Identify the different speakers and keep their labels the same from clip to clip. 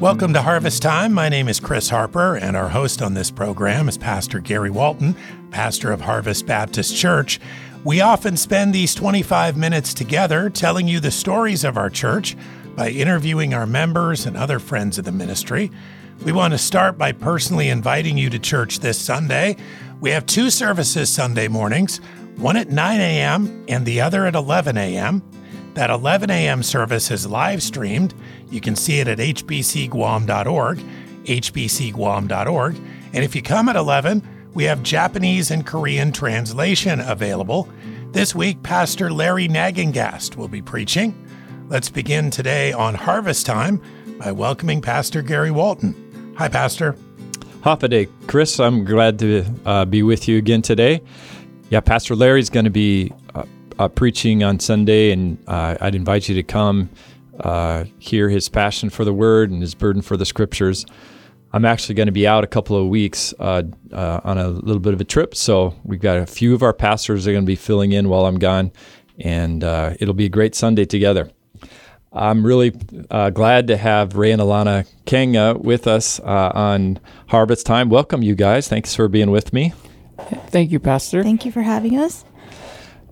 Speaker 1: Welcome to Harvest Time. My name is Chris Harper, and our host on this program is Pastor Gary Walton, pastor of Harvest Baptist Church. We often spend these 25 minutes together telling you the stories of our church by interviewing our members and other friends of the ministry. We want to start by personally inviting you to church this Sunday. We have two services Sunday mornings, one at 9 a.m. and the other at 11 a.m. That 11 a.m. service is live streamed. You can see it at hbcguam.org, hbcguam.org. And if you come at 11, we have Japanese and Korean translation available. This week, Pastor Larry Nagengast will be preaching. Let's begin today on Harvest Time by welcoming Pastor Gary Walton. Hi, Pastor.
Speaker 2: Day, Chris. I'm glad to uh, be with you again today. Yeah, Pastor Larry's going to be uh, uh, preaching on Sunday, and uh, I'd invite you to come uh, hear his passion for the Word and his burden for the Scriptures. I'm actually going to be out a couple of weeks uh, uh, on a little bit of a trip, so we've got a few of our pastors are going to be filling in while I'm gone, and uh, it'll be a great Sunday together. I'm really glad to have Ray and Alana Kanga with us on Harvest Time. Welcome, you guys. Thanks for being with me.
Speaker 3: Thank you, Pastor.
Speaker 4: Thank you for having us.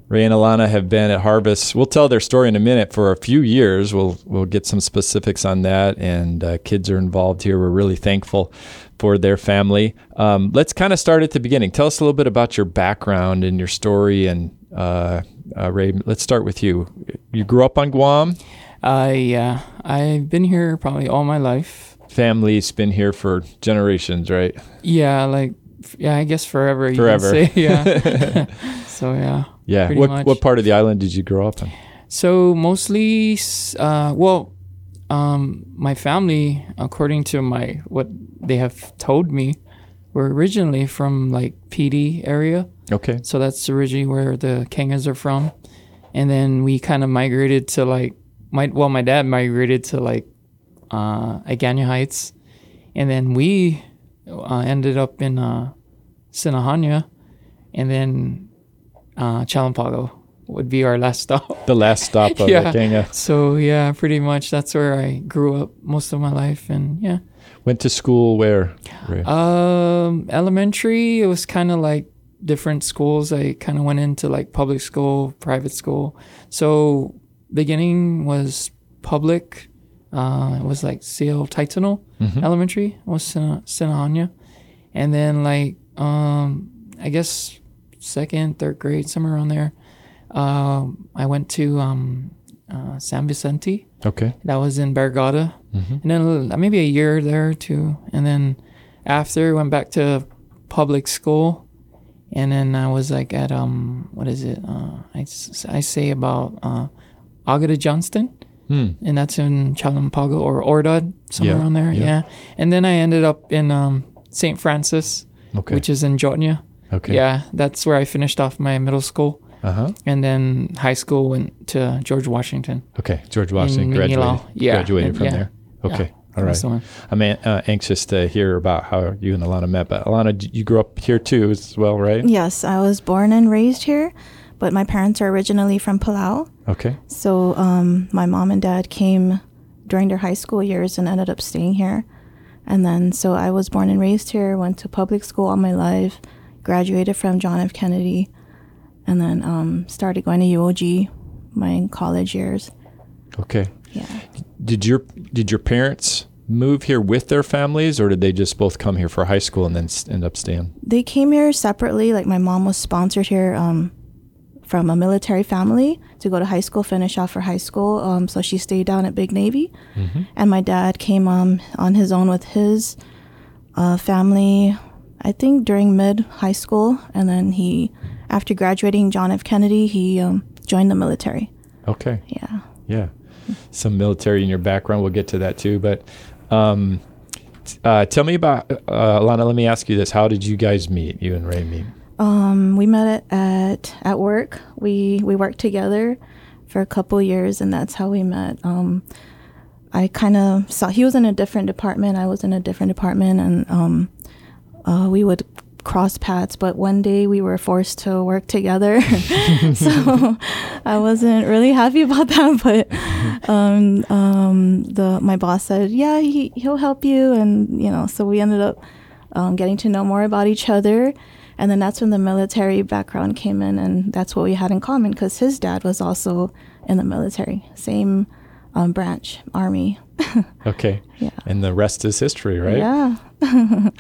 Speaker 2: Ray and Alana have been at Harvest. We'll tell their story in a minute for a few years. We'll we'll get some specifics on that, and uh, kids are involved here. We're really thankful for their family. Um, let's kind of start at the beginning. Tell us a little bit about your background and your story. And uh, uh, Ray, let's start with you. You grew up on Guam.
Speaker 3: Uh, yeah, I've been here probably all my life.
Speaker 2: Family's been here for generations, right?
Speaker 3: Yeah, like yeah, I guess forever.
Speaker 2: Forever.
Speaker 3: yeah. so yeah.
Speaker 2: Yeah. What much. what part of the island did you grow up in?
Speaker 3: So mostly, uh, well, um, my family, according to my what they have told me, were originally from like PD area.
Speaker 2: Okay.
Speaker 3: So that's originally where the Kangas are from, and then we kind of migrated to like my well, my dad migrated to like uh, Agana Heights, and then we uh, ended up in uh, Sinajana, and then uh, Chalan Pago would be our last stop.
Speaker 2: The last stop of
Speaker 3: yeah.
Speaker 2: Kenya.
Speaker 3: So yeah, pretty much that's where I grew up most of my life, and yeah.
Speaker 2: Went to school where?
Speaker 3: Um, elementary. It was kind of like different schools. I kind of went into like public school, private school. So beginning was public. Uh, it was like C.L. Taitano mm-hmm. Elementary. It was Sinajana, and then like um, I guess second, third grade, somewhere around there. Uh, I went to um, uh, San Vicente.
Speaker 2: Okay.
Speaker 3: That was in Barrigada. Mm-hmm. And then uh, maybe a year there too. And then after, went back to public school. And then I was like at, um, what is it? Uh, I, I say about uh, Agueda Johnston. Hmm. And that's in Chalan Pago or Ordot, somewhere yeah, around there. Yeah. yeah. And then I ended up in um, St. Francis, okay. which is in Yona.
Speaker 2: Okay.
Speaker 3: Yeah, that's where I finished off my middle school.
Speaker 2: Uh-huh.
Speaker 3: And then high school went to George Washington.
Speaker 2: Okay, George Washington graduated. Yeah, graduated from yeah. there. Okay, yeah. all right. I'm uh, anxious to hear about how you and Alana met. But Alana, you grew up here too as well, right?
Speaker 4: Yes, I was born and raised here, but my parents are originally from Palau.
Speaker 2: Okay.
Speaker 4: So um, my mom and dad came during their high school years and ended up staying here. And then, so I was born and raised here, went to public school all my life graduated from John F. Kennedy, and then um, started going to UOG my college years.
Speaker 2: Okay.
Speaker 4: Yeah.
Speaker 2: Did your did your parents move here with their families, or did they just both come here for high school and then end up staying?
Speaker 4: They came here separately. Like my mom was sponsored here um, from a military family to go to high school, finish off her high school. Um, so she stayed down at Big Navy, mm-hmm. and my dad came um, on his own with his uh, family I think during mid high school, and then he, after graduating John F. Kennedy, he um, joined the military.
Speaker 2: Okay.
Speaker 4: Yeah.
Speaker 2: Yeah. Some military in your background. We'll get to that too. But um, uh, tell me about uh, Alana. Let me ask you this: How did you guys meet? You and Ray meet?
Speaker 4: Um, we met at at work. We we worked together for a couple years, and that's how we met. Um, I kind of saw he was in a different department. I was in a different department, and um, uh, we would cross paths, but one day we were forced to work together. so I wasn't really happy about that, but um, um, the my boss said, "Yeah, he he'll help you," and you know, so we ended up um, getting to know more about each other. And then that's when the military background came in, and that's what we had in common because his dad was also in the military, same um, branch, army.
Speaker 2: Okay.
Speaker 4: Yeah.
Speaker 2: And the rest is history, right?
Speaker 4: Yeah.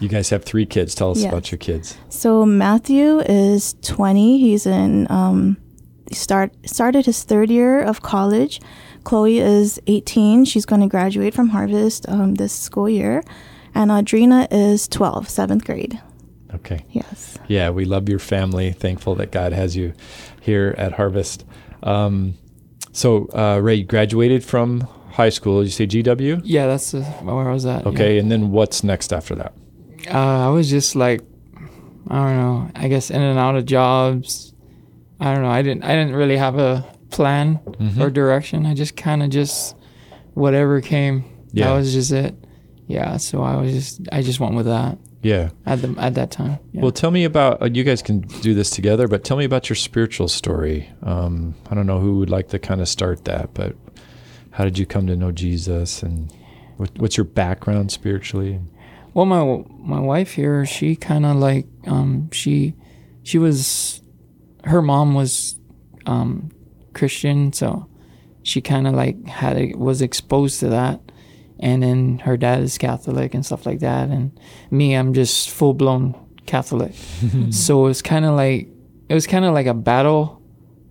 Speaker 2: You guys have three kids. Tell us
Speaker 4: Yes.
Speaker 2: about your kids.
Speaker 4: So Matthew is 20. He's in um, start started his third year of college. Chloe is 18. She's going to graduate from Harvest um, this school year, and Audrina is 12, seventh grade.
Speaker 2: Okay.
Speaker 4: Yes.
Speaker 2: Yeah, we love your family. Thankful that God has you here at Harvest. Um, so, uh, Ray, you graduated from high school. You say GW?
Speaker 3: Yeah, that's uh, where I was at. yeah.
Speaker 2: Okay. And then what's next after that?
Speaker 3: Uh, I was just like, I don't know. I guess in and out of jobs. I don't know. I didn't. I didn't really have a plan
Speaker 2: Mm-hmm.
Speaker 3: or direction. I just kind of just whatever came.
Speaker 2: Yeah.
Speaker 3: That was just it. Yeah. So I was just. I just went with that
Speaker 2: Yeah.
Speaker 3: at the at that time. Yeah.
Speaker 2: Well, tell me about, uh, you guys can do this together, but tell me about your spiritual story. Um, I don't know who would like to kind of start that, but how did you come to know Jesus and what, what's your background spiritually?
Speaker 3: Well, my my wife here, she kind of like um she she was her mom was um Christian, so she kind of like had it was exposed to that, and then her dad is Catholic and stuff like that, and me, I'm just full blown Catholic, so it's kind of like it was kind of like a battle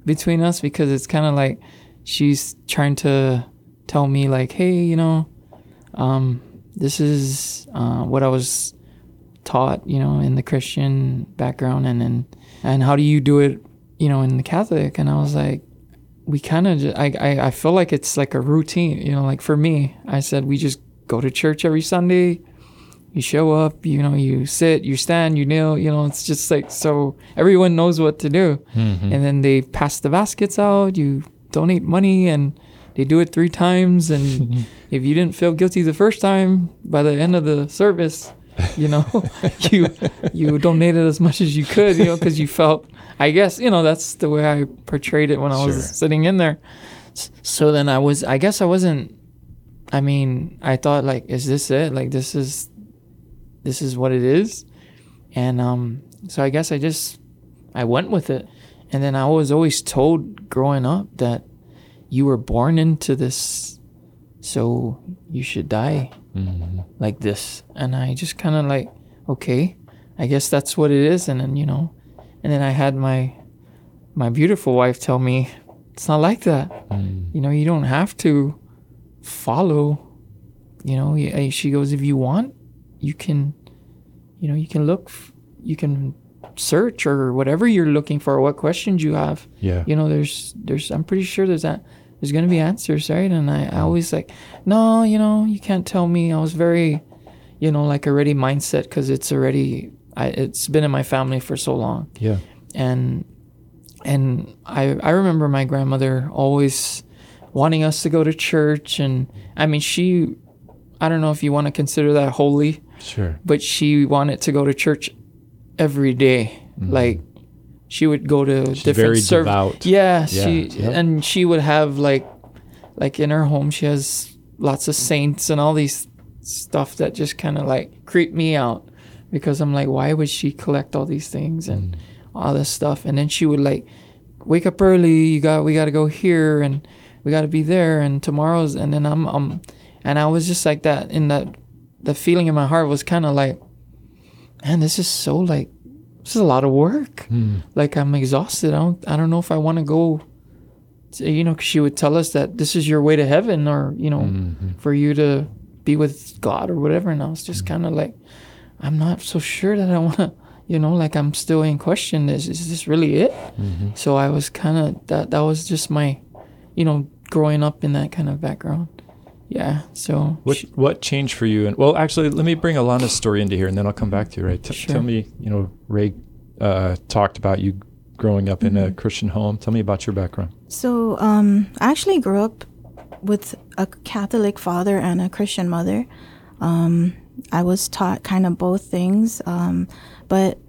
Speaker 3: between us because it's kind of like she's trying to tell me like, hey, you know, um, this is uh, what I was taught, you know, in the Christian background, and then and how do you do it, you know, in the Catholic? And I was like, we kind of, I, I, I feel like it's like a routine, you know, like for me, I said we just go to church every Sunday. You show up, you know, you sit, you stand, you kneel, you know, it's just like so everyone knows what to do. And then they pass the baskets out, you donate money, and they do it three times. And if you didn't feel guilty the first time, by the end of the service, you know, you you donated as much as you could, you know, because you felt. I guess you know that's the way I portrayed it when I was
Speaker 2: Sure.
Speaker 3: sitting in there. So then I was. I guess I wasn't. I mean, I thought like, is this it? Like this is, this is what it is, and um. So I guess I just, I went with it, and then I was always told growing up that you were born into this, so you should die mm-hmm. like this. And I just kind of like, okay, I guess that's what it is. And then, you know, and then I had my, my beautiful wife tell me, it's not like that. Mm. You know, you don't have to follow, you know, she goes, if you want, you can, you know, you can look, you can search or whatever you're looking for, what questions you have
Speaker 2: Yeah.
Speaker 3: you know there's there's i'm pretty sure there's that there's gonna be answers right and I, I mm-hmm. always like no you know you can't tell me i was very you know like already mindset because it's already I, it's been in my family for so long
Speaker 2: Yeah.
Speaker 3: and and I I remember my grandmother always wanting us to go to church and I mean she I don't know if you want to consider that holy
Speaker 2: Sure.
Speaker 3: but she wanted to go to church every day. Mm-hmm. like she would go to.
Speaker 2: She's
Speaker 3: different
Speaker 2: very
Speaker 3: serv-
Speaker 2: devout.
Speaker 3: Yeah,
Speaker 2: Yeah,
Speaker 3: she
Speaker 2: yep.
Speaker 3: and she would have like like in her home she has lots of saints and all these stuff that just kind of like creep me out because I'm like why would she collect all these things and
Speaker 2: Mm.
Speaker 3: all this stuff and then she would like wake up early you got we got to go here and we got to be there and tomorrow's and then I'm um and I was just like that in that the feeling in my heart was kind of like man this is so like this is a lot of work. Hmm. Like i'm exhausted. I don't i don't know if i want to go to, you know 'cause she would tell us that this is your way to heaven or you know mm-hmm. for you to be with god or whatever. And i was just hmm. kind of like i'm not so sure that i want to you know like i'm still in question. Is, is this really it? Mm-hmm. So i was kind of that that was just my you know growing up in that kind of background yeah so
Speaker 2: What
Speaker 3: she-
Speaker 2: what changed for you? And well, actually, let me bring Alana's story into here, and then I'll come back to you. Right? T-
Speaker 3: Sure.
Speaker 2: Tell me, you know, Ray uh, talked about you growing up in
Speaker 3: Mm-hmm.
Speaker 2: a Christian home. Tell me about your background.
Speaker 4: So um, I actually grew up with a Catholic father and a Christian mother. Um, I was taught kind of both things, um, but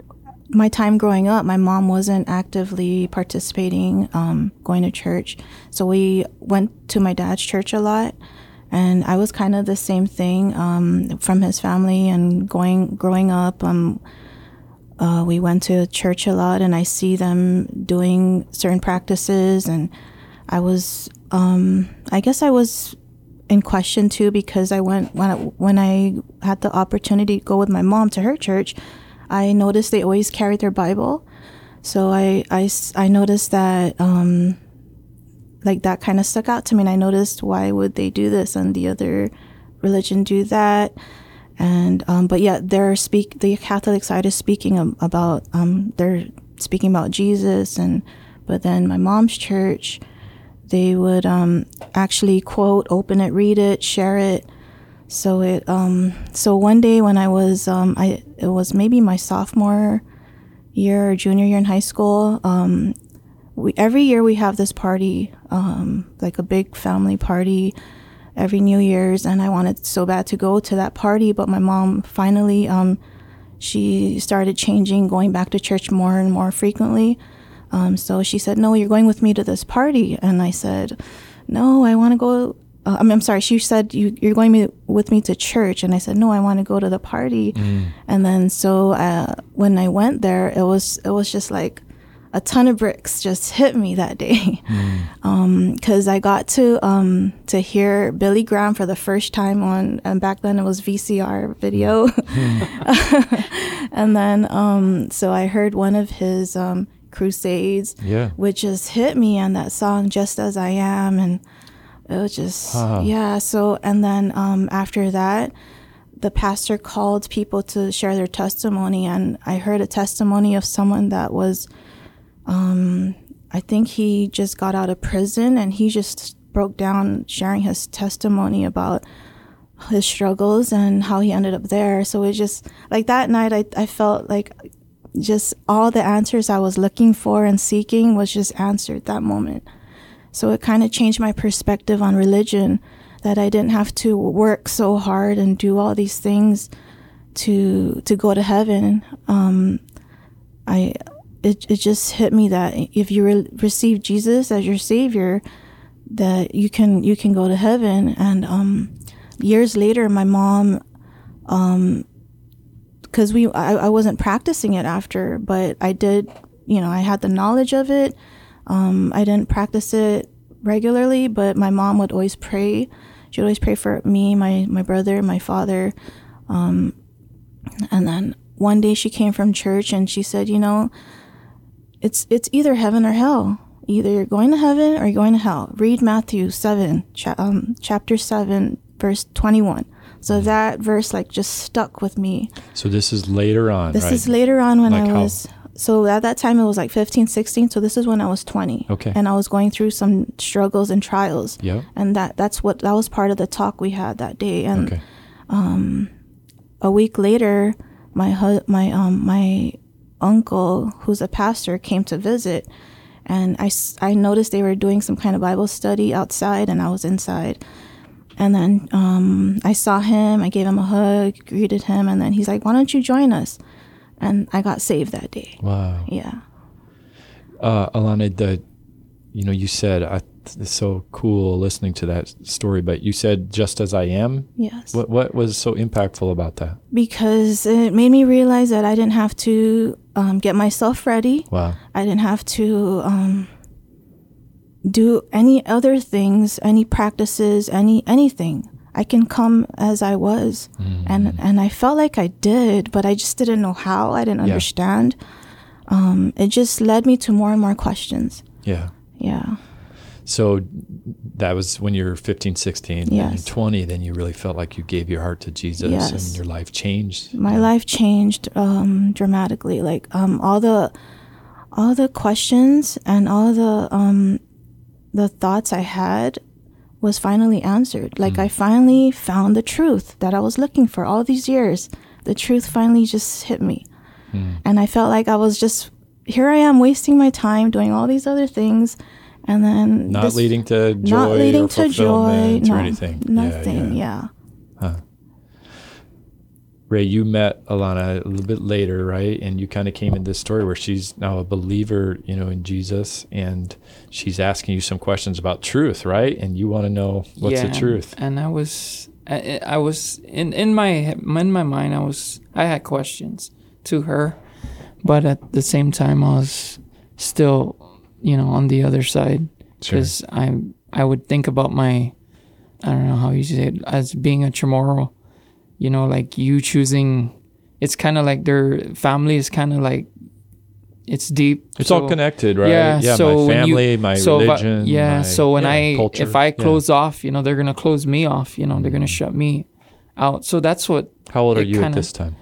Speaker 4: my time growing up, my mom wasn't actively participating, um, going to church. So we went to my dad's church a lot. And I was kind of the same thing um, from his family and going growing up. Um, uh, we went to church a lot, and I see them doing certain practices. And I was, um, I guess, I was in question too because I went when I, when I had the opportunity to go with my mom to her church. I noticed they always carried their Bible. So I, I, I noticed that, um, like that kind of stuck out to me. And I noticed why would they do this and the other religion do that. And, um, but yeah, they're speak, the Catholic side is speaking about, um, they're speaking about Jesus. And, but then my mom's church, they would, um, actually quote, open it, read it, share it. So it um so one day when I was um I it was maybe my sophomore year or junior year in high school um we every year we have this party um like a big family party every New Year's and I wanted so bad to go to that party but my mom finally um she started changing going back to church more and more frequently um so she said no you're going with me to this party and I said no I want to go uh, I mean, I'm sorry. She said you you're going me, with me to church, and I said no. I want to go to the party. Mm. And then so uh, when I went there, it was it was just like a ton of bricks just hit me that day because mm. um, I got to um, to hear Billy Graham for the first time on and back then it was VCR video, mm. and then um, so I heard one of his um, crusades,
Speaker 2: yeah.
Speaker 4: which just hit me on that song "Just as I Am" and it was just uh-huh. yeah so and then um, after that the pastor called people to share their testimony and i heard a testimony of someone that was um, i think he just got out of prison and he just broke down sharing his testimony about his struggles and how he ended up there so it just like that night i, I felt like just all the answers i was looking for and seeking was just answered that moment so it kind of changed my perspective on religion that I didn't have to work so hard and do all these things to to go to heaven. Um, I it it just hit me that if you re- receive Jesus as your savior, that you can you can go to heaven. And um, years later, my mom, because um, we I, I wasn't practicing it after, but I did. You know, I had the knowledge of it um, I didn't practice it regularly, but my mom would always pray. She'd always pray for me, my, my brother, my father. Um, and then one day she came from church and she said, you know, it's it's either heaven or hell. Either you're going to heaven or you're going to hell. Read Matthew 7, cha- um, chapter 7, verse 21. So mm-hmm. that verse like just stuck with me.
Speaker 2: So this is later on.
Speaker 4: This
Speaker 2: right?
Speaker 4: is later on when like I was how? so at that time it was like 15 16 so this is when i was 20
Speaker 2: okay
Speaker 4: and i was going through some struggles and trials
Speaker 2: yeah
Speaker 4: and that that's what that was part of the talk we had that day and okay. um a week later my hu- my um my uncle who's a pastor came to visit and I, I noticed they were doing some kind of bible study outside and i was inside and then um, i saw him i gave him a hug greeted him and then he's like why don't you join us and I got saved that day.
Speaker 2: Wow.
Speaker 4: Yeah.
Speaker 2: Uh, Alana, the, you know, you said I, it's so cool listening to that story, but you said just as I am.
Speaker 4: Yes.
Speaker 2: What what was so impactful about that?
Speaker 4: Because it made me realize that I didn't have to um, get myself ready.
Speaker 2: Wow.
Speaker 4: I didn't have to um, do any other things, any practices, any anything. I can come as I was. Mm-hmm. And and I felt like I did, but I just didn't know how. I didn't yeah. understand. Um, it just led me to more and more questions.
Speaker 2: Yeah.
Speaker 4: Yeah.
Speaker 2: So that was when you were 15, 16,
Speaker 4: yes.
Speaker 2: and 20, then you really felt like you gave your heart to Jesus
Speaker 4: yes.
Speaker 2: and your life changed.
Speaker 4: My yeah. life changed um, dramatically. Like um, all the all the questions and all the um, the thoughts I had was finally answered. Like mm. I finally found the truth that I was looking for all these years. The truth finally just hit me. Mm. And I felt like I was just here I am wasting my time doing all these other things and then
Speaker 2: not this, leading to joy
Speaker 4: not leading to joy
Speaker 2: or anything.
Speaker 4: Nothing, yeah. yeah. yeah. Huh.
Speaker 2: Ray, you met Alana a little bit later, right? And you kind of came in this story where she's now a believer, you know, in Jesus, and she's asking you some questions about truth, right? And you want to know what's the
Speaker 3: and-
Speaker 2: truth.
Speaker 3: And, I was, I, I was in in my in my mind, I was, I had questions to her, but at the same time, I was still, you know, on the other side
Speaker 2: Sure.
Speaker 3: because I I would think about my, I don't know how you say it, as being a Chamorro, you know, like you choosing. It's kind of like their family is kind of like, it's deep.
Speaker 2: It's all connected, right?
Speaker 3: Yeah, yeah so
Speaker 2: my
Speaker 3: when you-
Speaker 2: family, my
Speaker 3: so if I- yeah.
Speaker 2: my-
Speaker 3: so when
Speaker 2: yeah,
Speaker 3: I
Speaker 2: culture.
Speaker 3: if I
Speaker 2: Yeah.
Speaker 3: close off, you know, they're gonna close me off. You know, they're gonna
Speaker 2: Mm.
Speaker 3: shut me out. So that's what
Speaker 2: how old are you
Speaker 3: kinda-
Speaker 2: this time?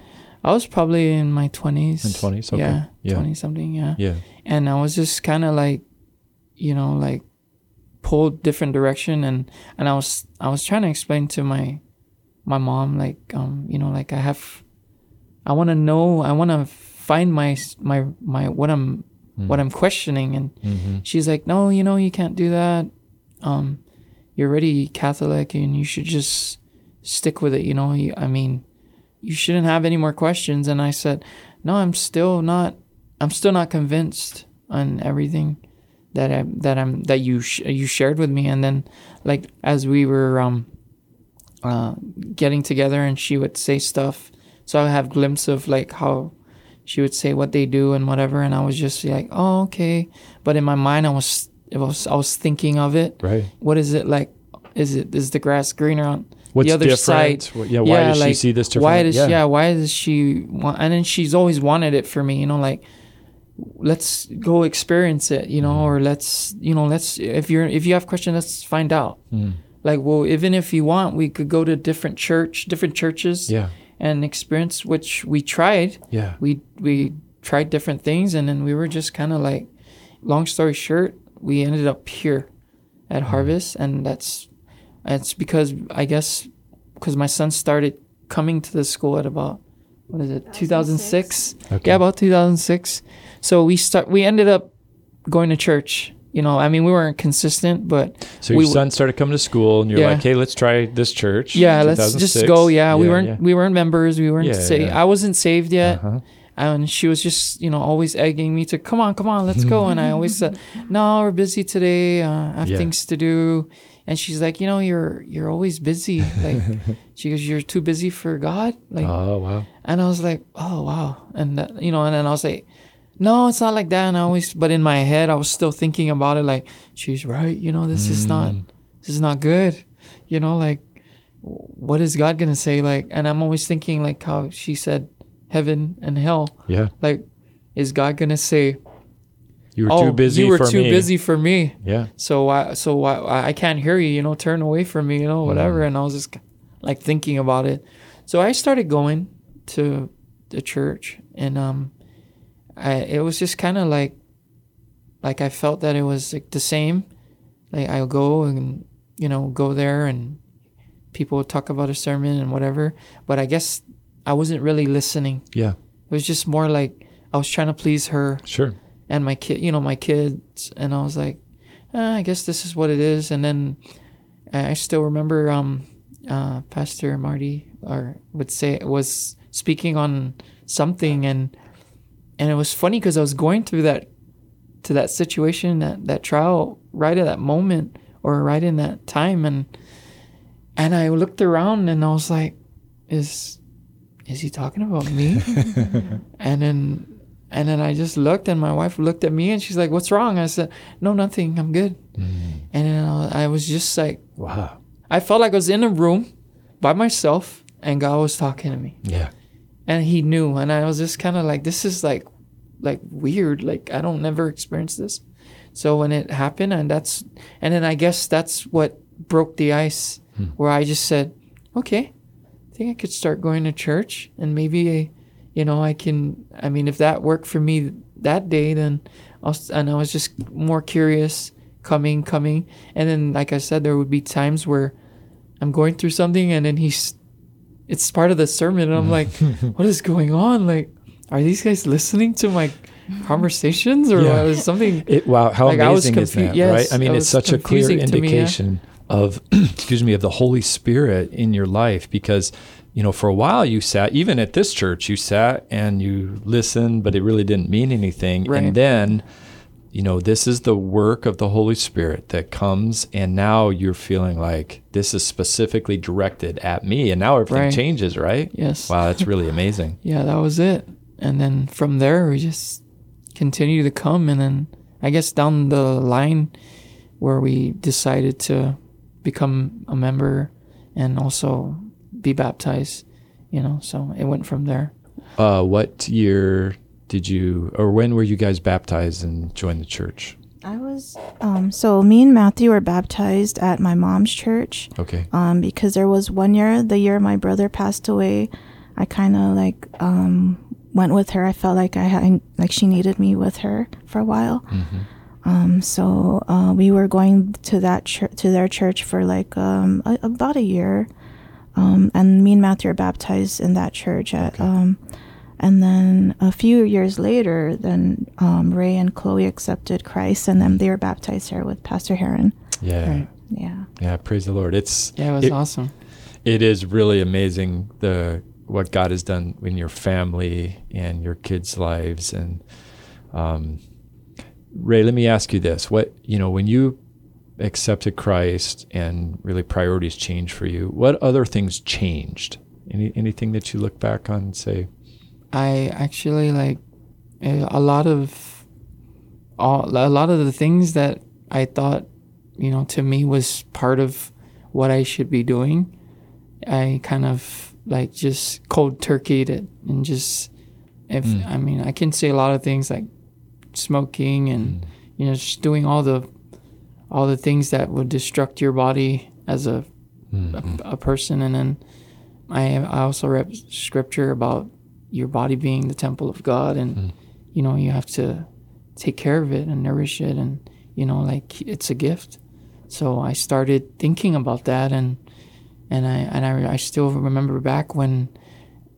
Speaker 3: I was probably in my twenties.
Speaker 2: In 20s? Okay.
Speaker 3: Yeah,
Speaker 2: Yeah.
Speaker 3: twenty something. Yeah.
Speaker 2: Yeah,
Speaker 3: and I was just kind of like, you know, like pulled different direction, and and I was I was trying to explain to my my mom like um you know like I have, I want to know I want to find my my my what I'm what I'm questioning, and
Speaker 2: hmm
Speaker 3: she's like, no, you know, you can't do that. Um, you're already Catholic, and you should just stick with it. You know, you, I mean, you shouldn't have any more questions. And I said, no, I'm still not. I'm still not convinced on everything that I that I'm that you sh- you shared with me. And then, like as we were um, uh, getting together, and she would say stuff, so I would have glimpse of like how she would say what they do and whatever, and I was just like, oh okay. But in my mind, I was it was I was thinking of it.
Speaker 2: right.
Speaker 3: What is it like? Is it is the grass greener on
Speaker 2: What's
Speaker 3: the other
Speaker 2: different?
Speaker 3: side?
Speaker 2: Yeah, why does she see this different?
Speaker 3: Why does yeah. Why does she want? And then she's always wanted it for me. You know, like let's go experience it. You know, or let's you know let's if you're if you have questions, let's find out.
Speaker 2: Mm.
Speaker 3: Like, well, even if you want, we could go to different church, different churches,
Speaker 2: Yeah,
Speaker 3: and experience. Which we tried.
Speaker 2: yeah.
Speaker 3: We we tried different things, and then we were just kind of like, long story short, we ended up here at Harvest, and that's it's because I guess because my son started coming to the school at about what is it 2006
Speaker 2: Okay.
Speaker 3: yeah about 2006 so we start we ended up going to church you know i mean we weren't consistent but
Speaker 2: So your
Speaker 3: we-
Speaker 2: son started coming to school, and you're
Speaker 3: Yeah.
Speaker 2: like, "Hey, let's try this church."
Speaker 3: yeah let's just go yeah, we weren't
Speaker 2: yeah.
Speaker 3: we weren't members we weren't
Speaker 2: Yeah,
Speaker 3: saved
Speaker 2: yeah.
Speaker 3: i wasn't saved yet
Speaker 2: Uh-huh.
Speaker 3: and she was just you know always egging me to come on come on let's go and i always said no we're busy today uh, i have
Speaker 2: Yeah.
Speaker 3: things to do and she's like you know you're you're always busy like she goes you're too busy for god like
Speaker 2: Oh wow.
Speaker 3: and i was like oh wow and that, you know and then i was like no it's not like that and i always but in my head i was still thinking about it like she's right you know this is not
Speaker 2: Mm.
Speaker 3: this is not good you know like what is god gonna say like and i'm always thinking like how she said heaven and hell
Speaker 2: Yeah,
Speaker 3: like is god gonna say
Speaker 2: you were
Speaker 3: oh
Speaker 2: too busy.
Speaker 3: you were
Speaker 2: for
Speaker 3: too
Speaker 2: me.
Speaker 3: busy for me
Speaker 2: Yeah.
Speaker 3: so why so why I I can't hear you you know turn away from me you know whatever
Speaker 2: Mm.
Speaker 3: and i was just like thinking about it so i started going to the church and um i it was just kind of like like i felt that it was like the same like i'll go and you know go there and people would talk about a sermon and whatever but i guess i wasn't really listening
Speaker 2: Yeah.
Speaker 3: it was just more like i was trying to please her
Speaker 2: Sure.
Speaker 3: and my kid, you know, my kids, and I was like, "Ah, I guess this is what it is. And then I still remember um, uh, Pastor Marty or would say was speaking on something, and and it was funny because I was going through that to that situation, that that trial, right at that moment or right in that time, and and I looked around and I was like, is is he talking about me? and then and then I just looked, and my wife looked at me, and she's like, "What's wrong?" I said, "No, nothing. I'm good." Mm. And then I I was just like,
Speaker 2: Wow.
Speaker 3: I felt like I was in a room by myself, and God was talking to me,
Speaker 2: Yeah.
Speaker 3: and He knew, and I was just kind of like, "This is like, like weird. Like I don't never experience this." So when it happened, and that's, and then I guess that's what broke the ice, hmm. where I just said, "Okay, I think I could start going to church, and maybe." you know, I can. I mean, if that worked for me that day, then I'll, and I was just more curious, coming, coming, and then, like I said, there would be times where I'm going through something, and then he's, it's part of the sermon, and I'm hmm. like, what is going on? Like, are these guys listening to my conversations, or
Speaker 2: Yeah.
Speaker 3: is something?
Speaker 2: It, wow, how
Speaker 3: Like, was
Speaker 2: amazing is that,
Speaker 3: yes,
Speaker 2: right? I mean,
Speaker 3: it
Speaker 2: it's such a clear
Speaker 3: to me, yeah.
Speaker 2: indication of, excuse me, of the Holy Spirit in your life because you know, for a while you sat, even at this church, you sat and you listened, but it really didn't mean anything.
Speaker 3: Right.
Speaker 2: And then, you know, this is the work of the Holy Spirit that comes, and now you're feeling like this is specifically directed at me, and now everything
Speaker 3: Right.
Speaker 2: changes, right?
Speaker 3: Yes.
Speaker 2: Wow, that's really amazing.
Speaker 3: yeah, that was it. And then from there, we just continued to come. And then I guess down the line where we decided to become a member and also be baptized, you know, so it went from there.
Speaker 2: Uh, what year did you, or when were you guys baptized and joined the church?
Speaker 4: I was um, so me and Matthew were baptized at my mom's church
Speaker 2: Okay.
Speaker 4: um, because there was one year, the year my brother passed away, I kind of like um, went with her. I felt like I had like she needed me with her for a while. Um, so uh, we were going to that church to their church for like um, a, about a year, um, and me and Matthew were baptized in that church at. Um, and then a few years later, then um, Ray and Chloe accepted Christ, and then they were baptized here with Pastor Heron.
Speaker 2: Yeah.
Speaker 3: Right.
Speaker 4: Yeah.
Speaker 2: Yeah. Praise the Lord. It's,
Speaker 3: Yeah, it was
Speaker 2: It-
Speaker 3: awesome.
Speaker 2: it is really amazing the what God has done in your family and your kids' lives. And um, Ray, let me ask you this: What you know when you accepted Christ and really priorities changed for you? What other things changed? Any anything that you look back on and say,
Speaker 3: I actually like a lot of all a lot of the things that I thought you know to me was part of what I should be doing. I kind of like just cold turkey it and just if mm. I mean I can say a lot of things like smoking and mm. you know just doing all the all the things that would destruct your body as a mm-hmm. a, a person. And then I I also read scripture about your body being the temple of God and mm. you know you have to take care of it and nourish it and you know like it's a gift. So I started thinking about that and and I and I, I still remember back when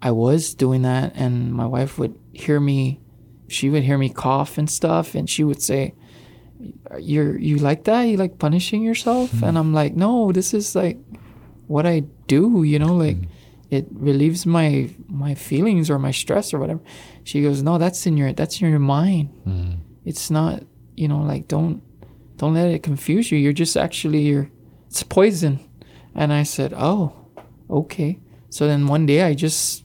Speaker 3: I was doing that and my wife would hear me she would hear me cough and stuff and she would say you're you like that? You like punishing yourself? Hmm. And i'm like no this is like what i do you know like hmm. it relieves my my feelings or my stress or whatever. She goes no that's in your that's in your mind. Hmm. It's not you know like don't don't let it confuse you. You're just actually you're it's poison and i said oh okay so then one day i just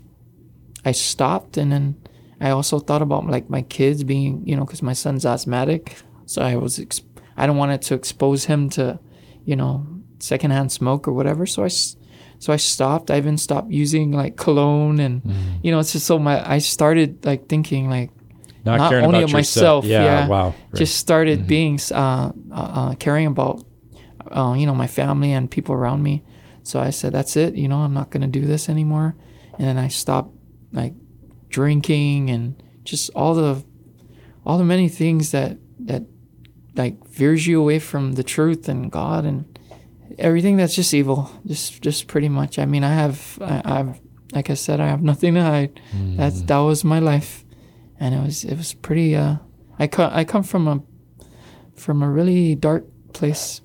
Speaker 3: i stopped and then i also thought about like my kids being you know because my son's asthmatic so i was ex- i don't want it to expose him to you know secondhand smoke or whatever so I so i stopped i even stopped using like cologne and you know it's just so my i started like thinking like
Speaker 2: not,
Speaker 3: Not
Speaker 2: caring
Speaker 3: only
Speaker 2: about
Speaker 3: of myself.
Speaker 2: Yeah.
Speaker 3: yeah.
Speaker 2: Wow. Right.
Speaker 3: just started being uh, uh, uh, caring about uh, you know my family and people around me. So i said that's it you know i'm not going to do this anymore. And then i stopped like drinking and just all the all the many things that that like veers you away from the truth and god and everything that's just evil just just pretty much. I mean i have i i've like i said i have nothing to hide. That's that was my life. And it was it was pretty uh i co- i come from a from a really dark place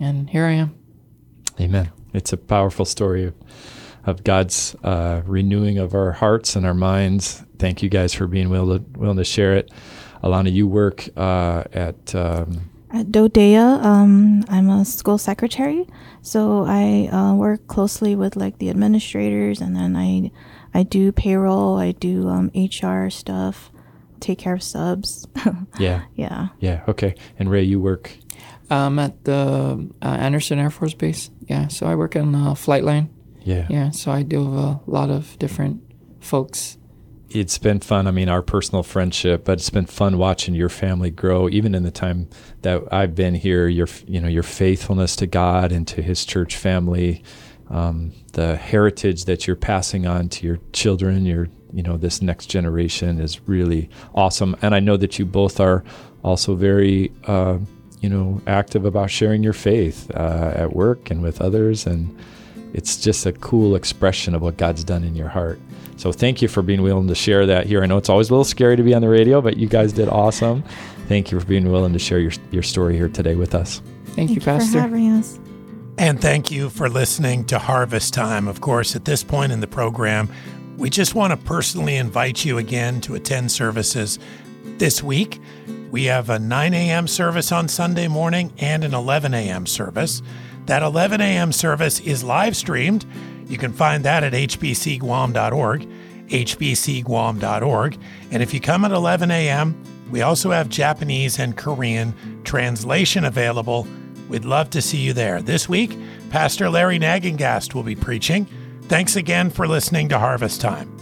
Speaker 3: and here i am
Speaker 2: Amen. It's a powerful story of, of God's uh, renewing of our hearts and our minds. Thank you guys for being willing to, willing to share it. Alana, you work uh, at um,
Speaker 4: At DoDEA, um, I'm a school secretary, so I uh, work closely with like the administrators, and then I, I do payroll, I do um, HR stuff, take care of subs.
Speaker 2: yeah,
Speaker 4: yeah.
Speaker 2: yeah, okay. And Ray, you work
Speaker 3: i'm at the uh, Andersen Air Force Base yeah so i work on the flight line
Speaker 2: yeah.
Speaker 3: yeah so i deal with a lot of different folks
Speaker 2: It's been fun. I mean, our personal friendship, but it's been fun watching your family grow. Even in the time that I've been here, your you know your faithfulness to God and to His church family, um, the heritage that you're passing on to your children, your you know this next generation is really awesome. And I know that you both are also very uh, you know active about sharing your faith uh, at work and with others, and it's just a cool expression of what God's done in your heart. So thank you for being willing to share that here. I know it's always a little scary to be on the radio, but you guys did awesome. Thank you for being willing to share your, your story here today with us.
Speaker 3: thank, you
Speaker 4: for
Speaker 3: pastor
Speaker 4: having us.
Speaker 1: And thank you for listening to Harvest Time. Of course, at this point in the program, we just want to personally invite you again to attend services this week. We have a 9 a.m. service on Sunday morning and an 11 a.m. service. That 11 a.m. service is live streamed. You can find that at hbcguam.org, hbcguam.org. And if you come at 11 a.m., we also have Japanese and Korean translation available. We'd love to see you there. This week, Pastor Larry Nagengast will be preaching. Thanks again for listening to Harvest Time.